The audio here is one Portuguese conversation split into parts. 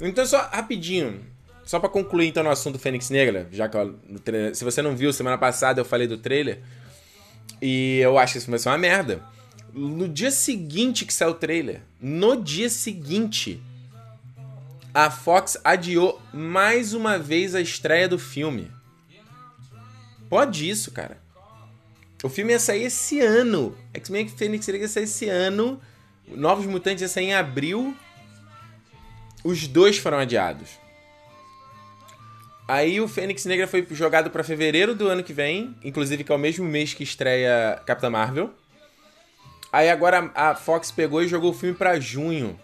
Então, só rapidinho. Só pra concluir então no assunto Fênix Negra, já que trailer, se você não viu, semana passada eu falei do trailer. E eu acho que isso vai ser uma merda. No dia seguinte que saiu o trailer, no dia seguinte, a Fox adiou mais uma vez a estreia do filme. Pode isso, cara. O filme ia sair esse ano. X-Men Fênix Negra ia sair esse ano. Novos Mutantes ia sair em abril. Os dois foram adiados. Aí o Fênix Negra foi jogado para fevereiro do ano que vem, inclusive que é o mesmo mês que estreia Capitã Marvel. Aí agora a Fox pegou e jogou o filme para junho.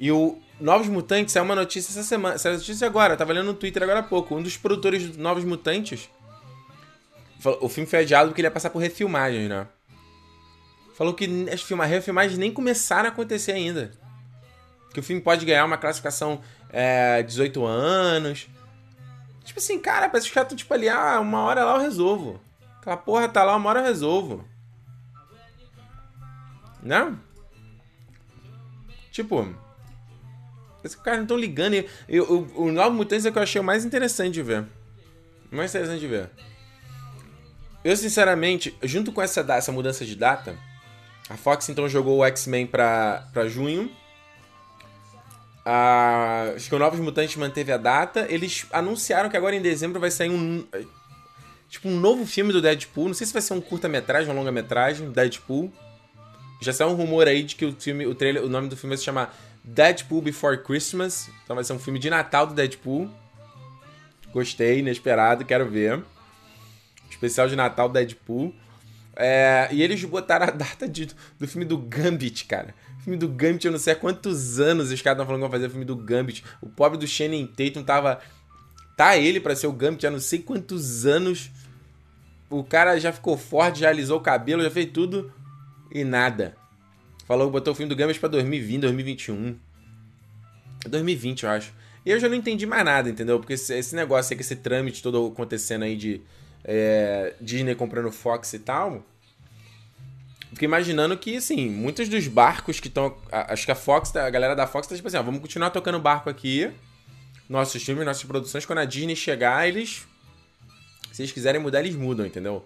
E o Novos Mutantes é uma notícia essa semana, essa notícia agora, tava lendo no Twitter agora há pouco. Um dos produtores do Novos Mutantes o filme foi adiado porque ele ia passar por refilmagens, né? Falou que as filma, refilmagens nem começaram a acontecer ainda. Que o filme pode ganhar uma classificação é, 18 anos. Tipo assim, cara, parece que caras estão tipo ali, ah, uma hora lá eu resolvo. Aquela porra tá lá, uma hora eu resolvo. Não? Tipo. Os caras não estão ligando. E, e, o, Novo Mutantes é que eu achei o mais interessante de ver. O mais interessante de ver. Eu, sinceramente, junto com essa, essa mudança de data, a Fox então jogou o X-Men pra, pra junho. A, acho que o Novos Mutantes manteve a data. Eles anunciaram que agora em dezembro vai sair um. Tipo, um novo filme do Deadpool. Não sei se vai ser um curta-metragem ou um longa-metragem, Deadpool. Já saiu um rumor aí de que o filme, o trailer, o nome do filme vai se chamar Deadpool Before Christmas. Então vai ser um filme de Natal do Deadpool. Gostei, inesperado, quero ver especial de Natal Deadpool. É, e eles botaram a data de, do filme do Gambit, cara. Filme do Gambit, eu não sei há quantos anos os caras estão falando que vão fazer o filme do Gambit. O pobre do Shannon Tatum tava. Tá ele para ser o Gambit há não sei quantos anos. O cara já ficou forte, já alisou o cabelo, já fez tudo e nada. Falou que botou o filme do Gambit pra 2020, 2021. 2020, eu acho. E eu já não entendi mais nada, entendeu? Porque esse negócio aí, esse trâmite todo acontecendo aí de é, Disney comprando Fox e tal. Fiquei imaginando que, assim, muitos dos barcos que estão. Acho que a Fox, a galera da Fox tá tipo assim, ó, vamos continuar tocando barco aqui. Nossos filmes, nossas produções. Quando a Disney chegar, eles. Se eles quiserem mudar, eles mudam, entendeu?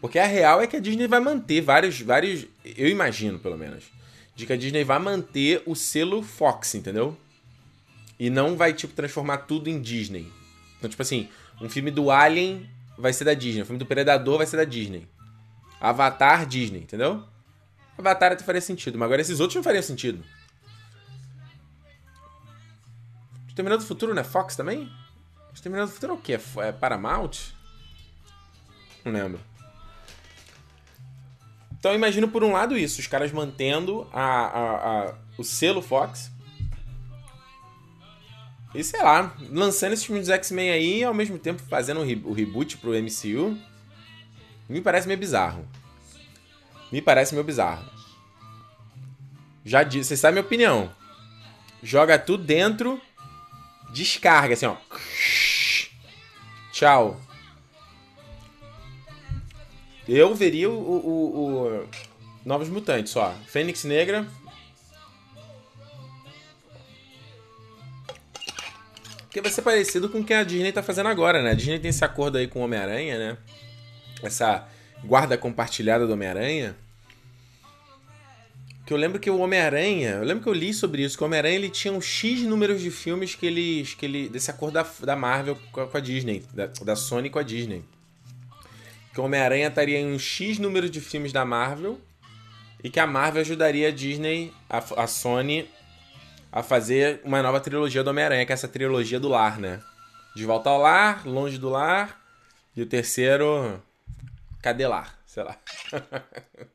Porque a real é que a Disney vai manter vários. vários eu imagino, pelo menos. De que a Disney vai manter o selo Fox, entendeu? E não vai, tipo, transformar tudo em Disney. Então, tipo assim, um filme do Alien vai ser da Disney. O filme do Predador vai ser da Disney. Avatar, Disney, entendeu? Avatar até faria sentido, mas agora esses outros não fariam sentido. Exterminador do Futuro não é Fox também? Exterminador do Futuro é o quê? É Paramount? Não lembro. Então eu imagino por um lado isso, os caras mantendo a, a, a, o selo Fox e sei lá, lançando esses filmes dos X-Men aí e ao mesmo tempo fazendo o, re o reboot pro MCU, me parece meio bizarro. Me parece meio bizarro. Já disse, você sabe a minha opinião. Joga tudo dentro, descarga assim, ó. Tchau. Eu veria o, o, o Novos Mutantes, só. Fênix Negra, Porque vai ser parecido com o que a Disney tá fazendo agora, né? A Disney tem esse acordo aí com o Homem-Aranha, né? Essa guarda compartilhada do Homem-Aranha. Que eu lembro que o Homem-Aranha, eu lembro que eu li sobre isso, que o Homem-Aranha ele tinha um X números de filmes que ele. Que ele desse acordo da, da Marvel com a, Disney, da, da, Sony com a Disney. Que o Homem-Aranha estaria em um X número de filmes da Marvel e que a Marvel ajudaria a Disney, a, a Sony, a fazer uma nova trilogia do Homem-Aranha, que é essa trilogia do lar, né? De volta ao lar, longe do lar. E o terceiro. Cadê lar? Sei lá.